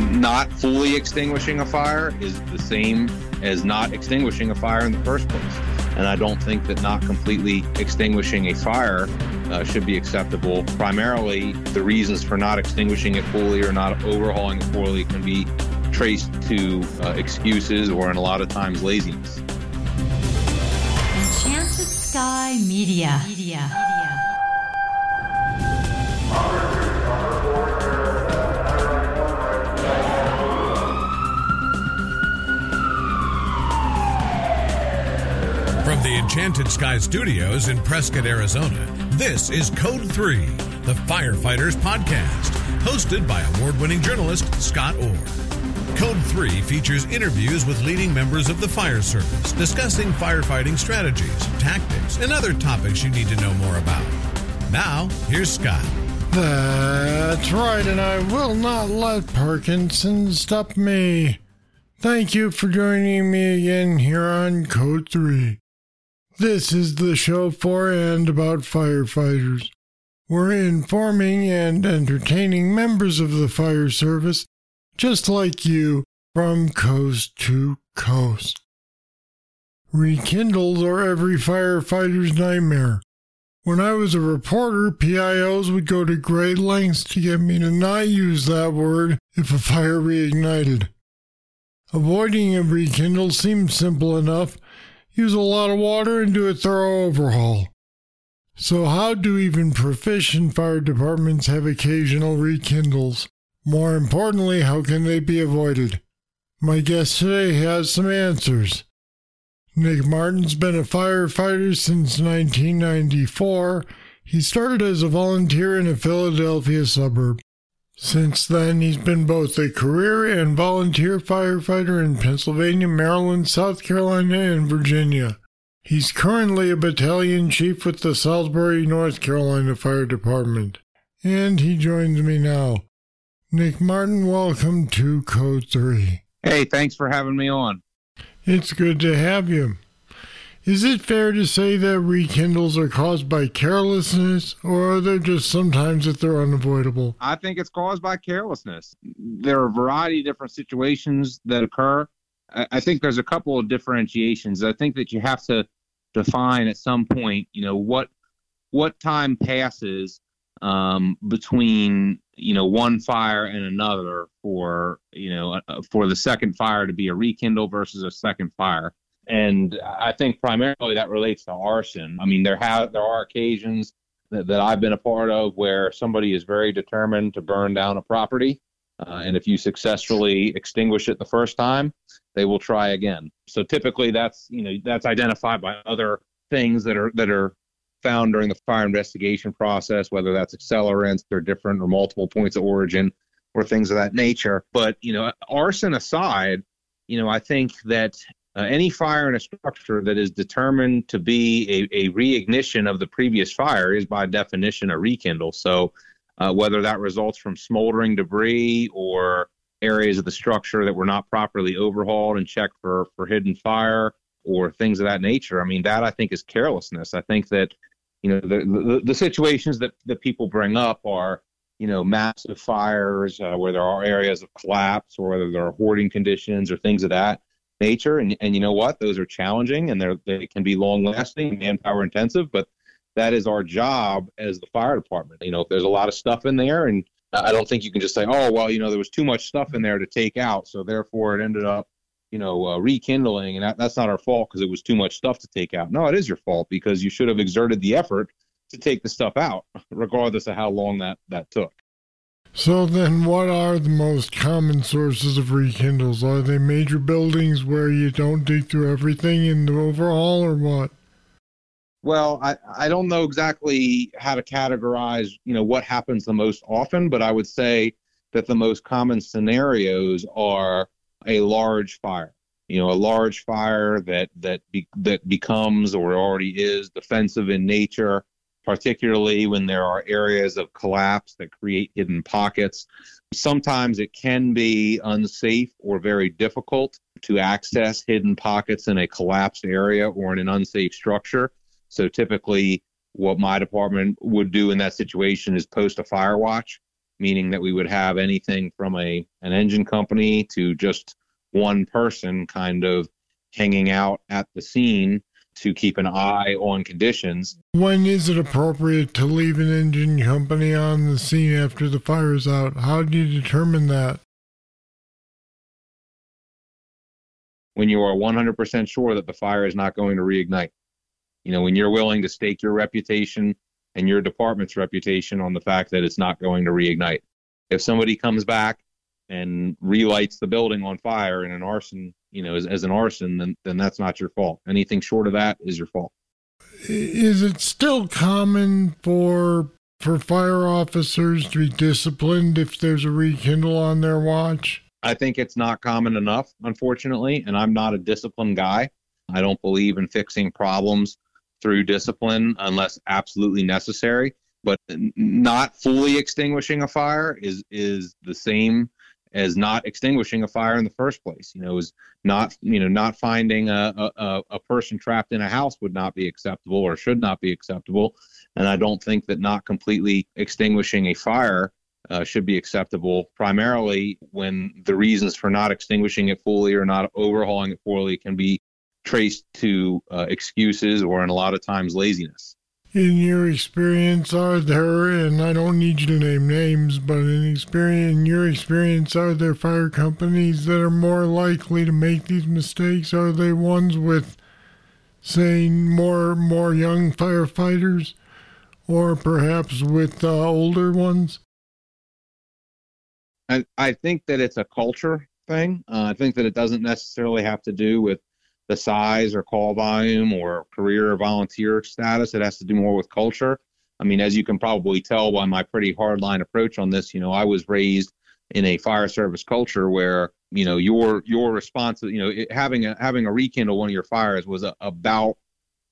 not fully extinguishing a fire is the same as not extinguishing a fire in the first place. And I don't think that not completely extinguishing a fire uh, should be acceptable. Primarily, the reasons for not extinguishing it fully or not overhauling it fully can be traced to uh, excuses or, in a lot of times, laziness. Enchanted Sky Media. Media. The Enchanted Sky Studios in Prescott, Arizona, this is Code 3, the Firefighters Podcast, hosted by award winning journalist Scott Orr. Code 3 features interviews with leading members of the fire service discussing firefighting strategies, tactics, and other topics you need to know more about. Now, here's Scott. That's right, and I will not let Parkinson stop me. Thank you for joining me again here on Code 3. This is the show for and about firefighters. We're informing and entertaining members of the fire service, just like you, from coast to coast. Rekindles are every firefighter's nightmare. When I was a reporter, PIOs would go to great lengths to get me to not use that word if a fire reignited. Avoiding a rekindle seemed simple enough use a lot of water, and do a thorough overhaul. So, how do even proficient fire departments have occasional rekindles? More importantly, how can they be avoided? My guest today has some answers. Nick Martin's been a firefighter since 1994. He started as a volunteer in a Philadelphia suburb. Since then, he's been both a career and volunteer firefighter in Pennsylvania, Maryland, South Carolina, and Virginia. He's currently a battalion chief with the Salisbury, North Carolina Fire Department. And he joins me now. Nick Martin, welcome to Code 3. Hey, thanks for having me on. It's good to have you. Is it fair to say that rekindles are caused by carelessness, or are there just sometimes that they're unavoidable? I think it's caused by carelessness. There are a variety of different situations that occur. I think there's a couple of differentiations. I think that you have to define at some point, you know, what what time passes um, between you know one fire and another for you know uh, for the second fire to be a rekindle versus a second fire and I think primarily that relates to arson. I mean, there have there are occasions that, that I've been a part of where somebody is very determined to burn down a property, uh, and if you successfully extinguish it the first time, they will try again. So typically, that's you know that's identified by other things that are that are found during the fire investigation process, whether that's accelerants or different or multiple points of origin or things of that nature. But you know, arson aside, you know, I think that uh, any fire in a structure that is determined to be a, a reignition of the previous fire is by definition a rekindle. So, uh, whether that results from smoldering debris or areas of the structure that were not properly overhauled and checked for, for hidden fire or things of that nature, I mean, that I think is carelessness. I think that, you know, the, the, the situations that, that people bring up are, you know, massive fires uh, where there are areas of collapse or whether there are hoarding conditions or things of that nature. And, and you know what? Those are challenging and they're, they can be long lasting, manpower intensive, but that is our job as the fire department. You know, if there's a lot of stuff in there, and I don't think you can just say, oh, well, you know, there was too much stuff in there to take out. So therefore it ended up, you know, uh, rekindling. And that, that's not our fault because it was too much stuff to take out. No, it is your fault because you should have exerted the effort to take the stuff out, regardless of how long that, that took. So then, what are the most common sources of rekindles? Are they major buildings where you don't dig through everything in the overhaul, or what? Well, I, I don't know exactly how to categorize, you know, what happens the most often, but I would say that the most common scenarios are a large fire. You know, a large fire that that be, that becomes or already is defensive in nature particularly when there are areas of collapse that create hidden pockets. Sometimes it can be unsafe or very difficult to access hidden pockets in a collapsed area or in an unsafe structure. So typically, what my department would do in that situation is post a fire watch meaning that we would have anything from a an engine company to just one person kind of hanging out at the scene to keep an eye on conditions. When is it appropriate to leave an engine company on the scene after the fire is out? How do you determine that? When you are 100% sure that the fire is not going to reignite. You know, when you're willing to stake your reputation and your department's reputation on the fact that it's not going to reignite. If somebody comes back and relights the building on fire in an arson, you know, as, as an arson, then, then that's not your fault. Anything short of that is your fault. Is it still common for for fire officers to be disciplined if there's a rekindle on their watch? I think it's not common enough, unfortunately, and I'm not a disciplined guy. I don't believe in fixing problems through discipline unless absolutely necessary. But not fully extinguishing a fire is is the same as not extinguishing a fire in the first place. You know, is not you know not finding a, a a person trapped in a house would not be acceptable or should not be acceptable. And I don't think that not completely extinguishing a fire uh, should be acceptable, primarily when the reasons for not extinguishing it fully or not overhauling it fully can be traced to uh, excuses or in a lot of times laziness. In your experience, are there, and I don't need you to name names, but in experience, in your experience, are there fire companies that are more likely to make these mistakes? Are they ones with, saying more more young firefighters, or perhaps with uh, older ones? I, I think that it's a culture thing. Uh, I think that it doesn't necessarily have to do with the size or call volume or career or volunteer status. It has to do more with culture. I mean, as you can probably tell by my pretty hardline approach on this, you know, I was raised in a fire service culture where you know your your response, you know, it, having a having a rekindle one of your fires was a, about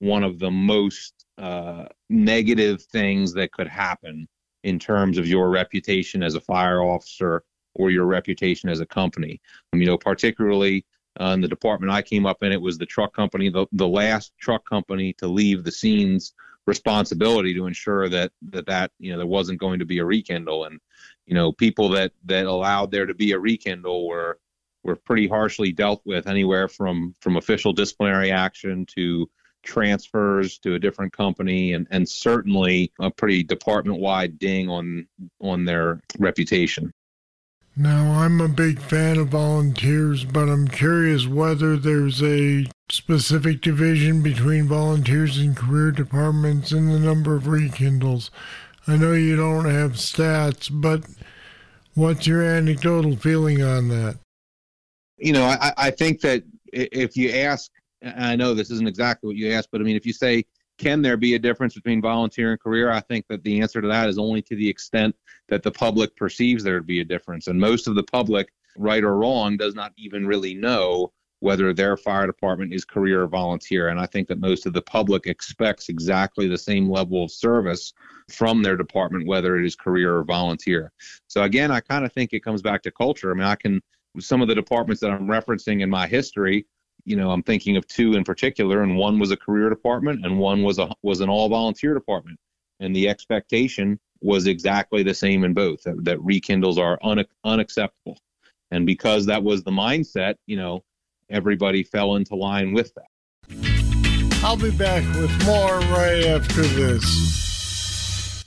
one of the most uh, negative things that could happen in terms of your reputation as a fire officer or your reputation as a company. You know, particularly uh, in the department I came up in, it was the truck company, the, the last truck company to leave the scenes responsibility to ensure that, that that you know there wasn't going to be a rekindle. And you know people that that allowed there to be a rekindle were were pretty harshly dealt with anywhere from from official disciplinary action to transfers to a different company and and certainly a pretty department wide ding on on their reputation now, I'm a big fan of volunteers, but I'm curious whether there's a specific division between volunteers and career departments in the number of rekindles. I know you don't have stats, but what's your anecdotal feeling on that? You know, I, I think that if you ask, I know this isn't exactly what you asked, but I mean, if you say, can there be a difference between volunteer and career? I think that the answer to that is only to the extent that the public perceives there to be a difference. And most of the public, right or wrong, does not even really know whether their fire department is career or volunteer. And I think that most of the public expects exactly the same level of service from their department, whether it is career or volunteer. So again, I kind of think it comes back to culture. I mean, I can, some of the departments that I'm referencing in my history, you know, I'm thinking of two in particular, and one was a career department, and one was a was an all volunteer department. And the expectation was exactly the same in both that, that rekindles are un, unacceptable. And because that was the mindset, you know, everybody fell into line with that. I'll be back with more right after this.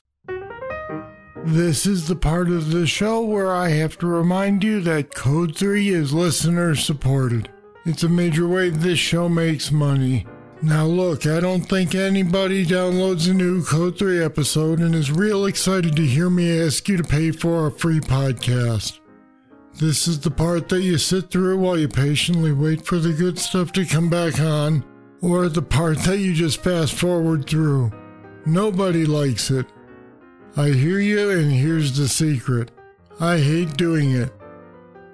This is the part of the show where I have to remind you that Code 3 is listener supported. It's a major way this show makes money. Now, look, I don't think anybody downloads a new Code 3 episode and is real excited to hear me ask you to pay for a free podcast. This is the part that you sit through while you patiently wait for the good stuff to come back on, or the part that you just fast forward through. Nobody likes it. I hear you, and here's the secret I hate doing it.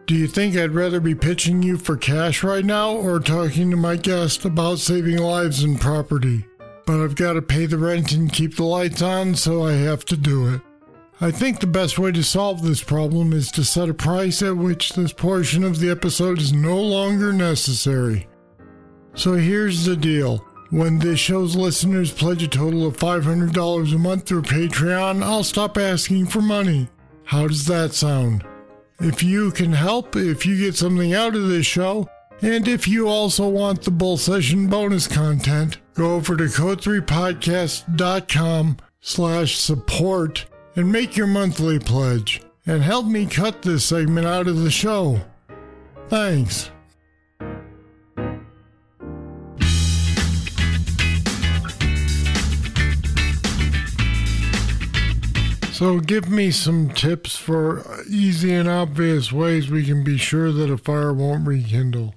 Do you think I'd rather be pitching you for cash right now or talking to my guest about saving lives and property? But I've got to pay the rent and keep the lights on, so I have to do it. I think the best way to solve this problem is to set a price at which this portion of the episode is no longer necessary. So here's the deal. When this show's listeners pledge a total of $500 a month through Patreon, I'll stop asking for money. How does that sound? If you can help, if you get something out of this show, and if you also want the Bull Session bonus content, go over to code3podcast.com slash support and make your monthly pledge and help me cut this segment out of the show. Thanks. So, give me some tips for easy and obvious ways we can be sure that a fire won't rekindle.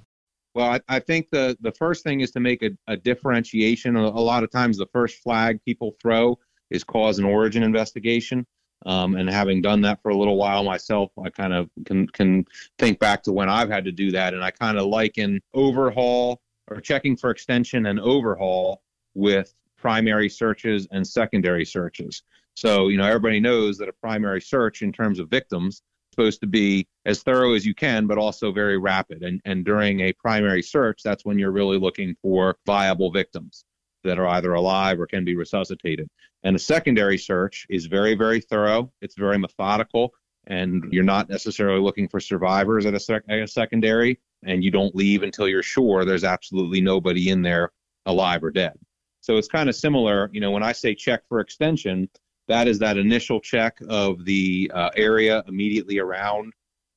Well, I, I think the, the first thing is to make a, a differentiation. A, a, lot of times, the first flag people throw is cause and origin investigation. Um, and having done that for a little while myself, I kind of can can think back to when I've had to do that, and I kind of liken overhaul or checking for extension and overhaul with primary searches and secondary searches. So, you know, everybody knows that a primary search in terms of victims is supposed to be as thorough as you can, but also very rapid. And, and during a primary search, that's when you're really looking for viable victims that are either alive or can be resuscitated. And a secondary search is very, very thorough. It's very methodical, and you're not necessarily looking for survivors at a, sec- at a secondary, and you don't leave until you're sure there's absolutely nobody in there alive or dead. So it's kind of similar. You know, when I say check for extension, that is that initial check of the uh, area immediately around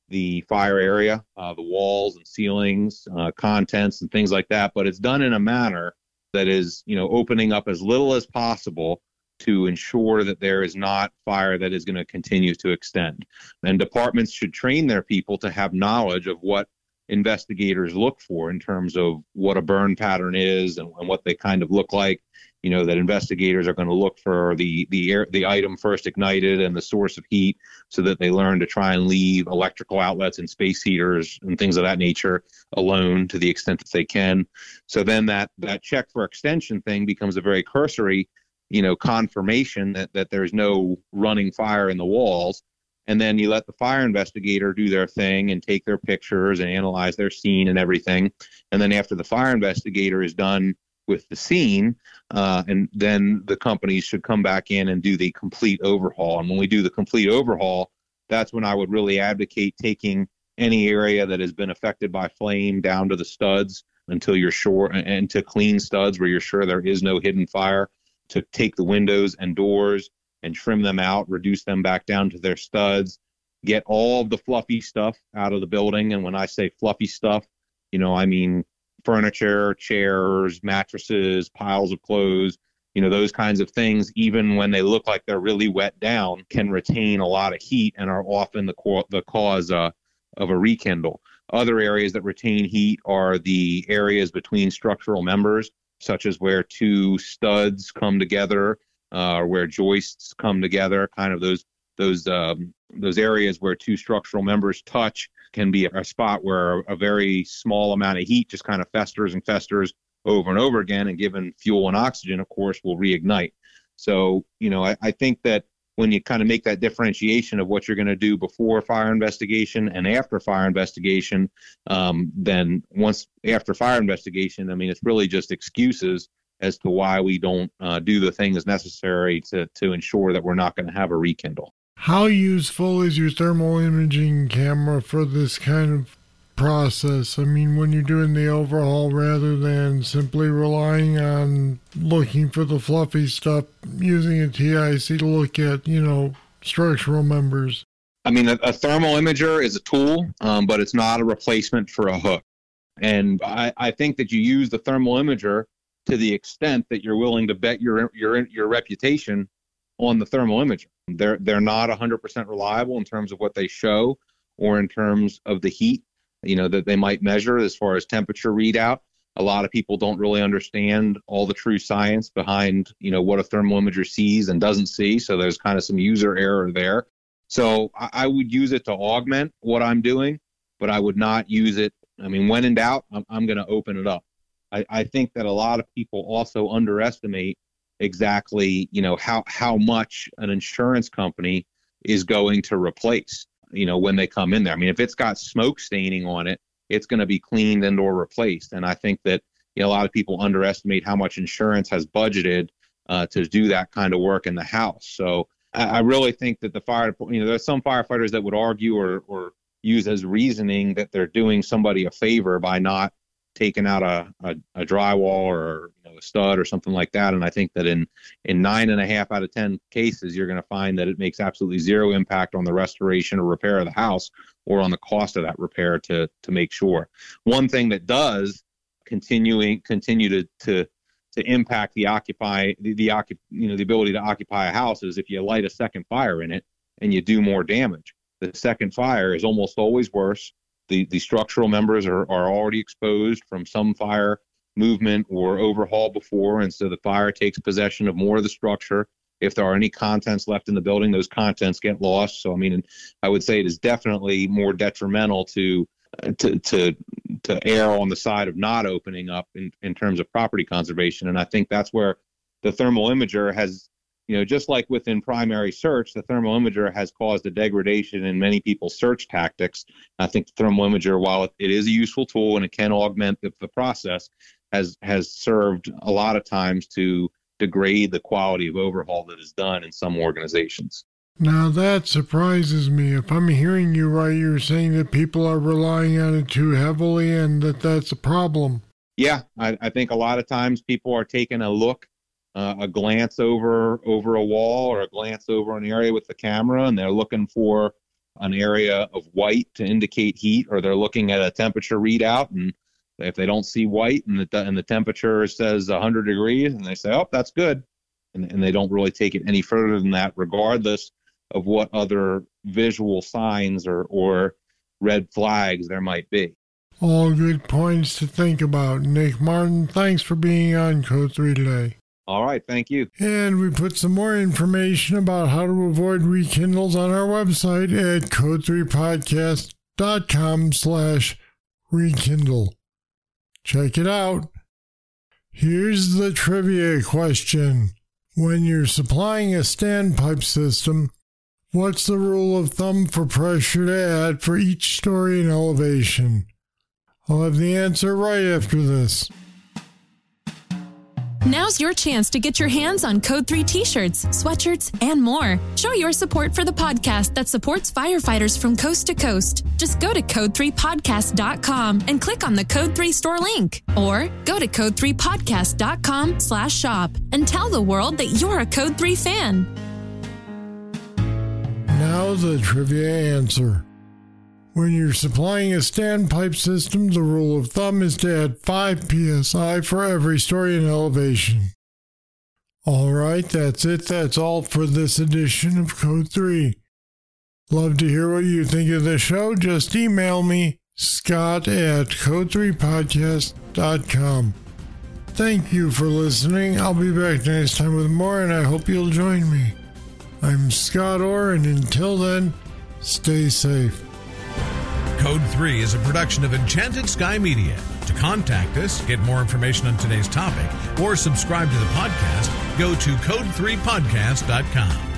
the fire area, uh, the walls and ceilings, uh, contents, and things like that. But it's done in a manner that is, you know, opening up as little as possible to ensure that there is not fire that is going to continue to extend. And departments should train their people to have knowledge of what investigators look for in terms of what a burn pattern is and, and what they kind of look like you know that investigators are going to look for the the air, the item first ignited and the source of heat so that they learn to try and leave electrical outlets and space heaters and things of that nature alone to the extent that they can. So then that that check for extension thing becomes a very cursory you know confirmation that that there's no running fire in the walls and then you let the fire investigator do their thing and take their pictures and analyze their scene and everything and then after the fire investigator is done with the scene, uh, and then the companies should come back in and do the complete overhaul. And when we do the complete overhaul, that's when I would really advocate taking any area that has been affected by flame down to the studs until you're sure, and to clean studs where you're sure there is no hidden fire, to take the windows and doors and trim them out, reduce them back down to their studs, get all the fluffy stuff out of the building. And when I say fluffy stuff, you know, I mean furniture, chairs, mattresses, piles of clothes, you know, those kinds of things, even when they look like they're really wet down, can retain a lot of heat and are often the, co- the cause uh, of a rekindle. Other areas that retain heat are the areas between structural members, such as where two studs come together, uh, or where joists come together, kind of those those um, those areas where two structural members touch can be a spot where a very small amount of heat just kind of festers and festers over and over again, and given fuel and oxygen, of course, will reignite. So, you know, I, I think that when you kind of make that differentiation of what you're going to do before fire investigation and after fire investigation, um, then once after fire investigation, I mean, it's really just excuses as to why we don't uh, do the things necessary to to ensure that we're not going to have a rekindle. How useful is your thermal imaging camera for this kind of process? I mean, when you're doing the overhaul rather than simply relying on looking for the fluffy stuff, using a TIC to look at, you know, structural members. I mean, a, a thermal imager is a tool, um, but it's not a replacement for a hook. And I, I think that you use the thermal imager to the extent that you're willing to bet your your your reputation on the thermal imager. They're they're not 100% reliable in terms of what they show or in terms of the heat, you know, that they might measure as far as temperature readout. A lot of people don't really understand all the true science behind, you know, what a thermal imager sees and doesn't see. So there's kind of some user error there. So I, I would use it to augment what I'm doing, but I would not use it. I mean, when in doubt, I'm, I'm going to open it up. I, I think that a lot of people also underestimate exactly you know how how much an insurance company is going to replace you know when they come in there. I mean if it's got smoke staining on it it's going to be cleaned and or replaced. And i think that you know, a lot of people underestimate how much insurance has budgeted uh, to do that kind of work in the house. So I really think that the fire, you know, there's some firefighters that would argue or, or use as reasoning that they're doing somebody a favor by not taking out a, a, a drywall or you know, a stud or something like that. And I think that in in nine and a half out of ten cases, you're going to find that it makes absolutely zero impact on the restoration or repair of the house or on the cost of that repair to to make sure. One thing that does continuing continue to to to impact the occupy the, the occup, you know the ability to occupy a house is if you light a second fire in it and you do more damage. The second fire is almost always worse. The the structural members are, are already exposed from some fire movement or overhaul before, and so the fire takes possession of more of the structure. If there are any contents left in the building, those contents get lost. So I mean, I would say it is definitely more detrimental to to to to err on the side of not opening up in, in terms of property conservation. And I think that's where the thermal imager has, you know, just like within primary search, the thermal imager has caused a degradation in many people's search tactics. I think the thermal imager, while it is a useful tool and it can augment the, the process, has has served a lot of times to degrade the quality of overhaul that is done in some organizations. Now that surprises me. If I'm hearing you right, you're saying that people are relying on it too heavily and that that's a problem. Yeah, I, I think a lot of times people are taking a look, uh, a glance over over a wall or a glance over an area with the camera, and they're looking for an area of white to indicate heat, or they're looking at a temperature readout, and if they don't see white and the and the temperature says 100 degrees, and they say, "Oh, that's good," and, and they don't really take it any further than that, regardless of what other visual signs or, or red flags there might be. All good points to think about. Nick Martin, thanks for being on Code 3 today. All right, thank you. And we put some more information about how to avoid rekindles on our website at code3podcast.com slash rekindle. Check it out. Here's the trivia question. When you're supplying a standpipe system, What's the rule of thumb for pressure to add for each story and elevation? I'll have the answer right after this. Now's your chance to get your hands on Code 3 t shirts, sweatshirts, and more. Show your support for the podcast that supports firefighters from coast to coast. Just go to code3podcast.com and click on the Code 3 store link. Or go to code3podcast.com slash shop and tell the world that you're a Code 3 fan. Now the trivia answer. When you're supplying a standpipe system, the rule of thumb is to add 5 psi for every story in elevation. All right, that's it. That's all for this edition of Code 3. Love to hear what you think of the show. Just email me, scott at code3podcast.com. Thank you for listening. I'll be back next time with more, and I hope you'll join me. I'm Scott Orr, and until then, stay safe. Code 3 is a production of Enchanted Sky Media. To contact us, get more information on today's topic, or subscribe to the podcast, go to code3podcast.com.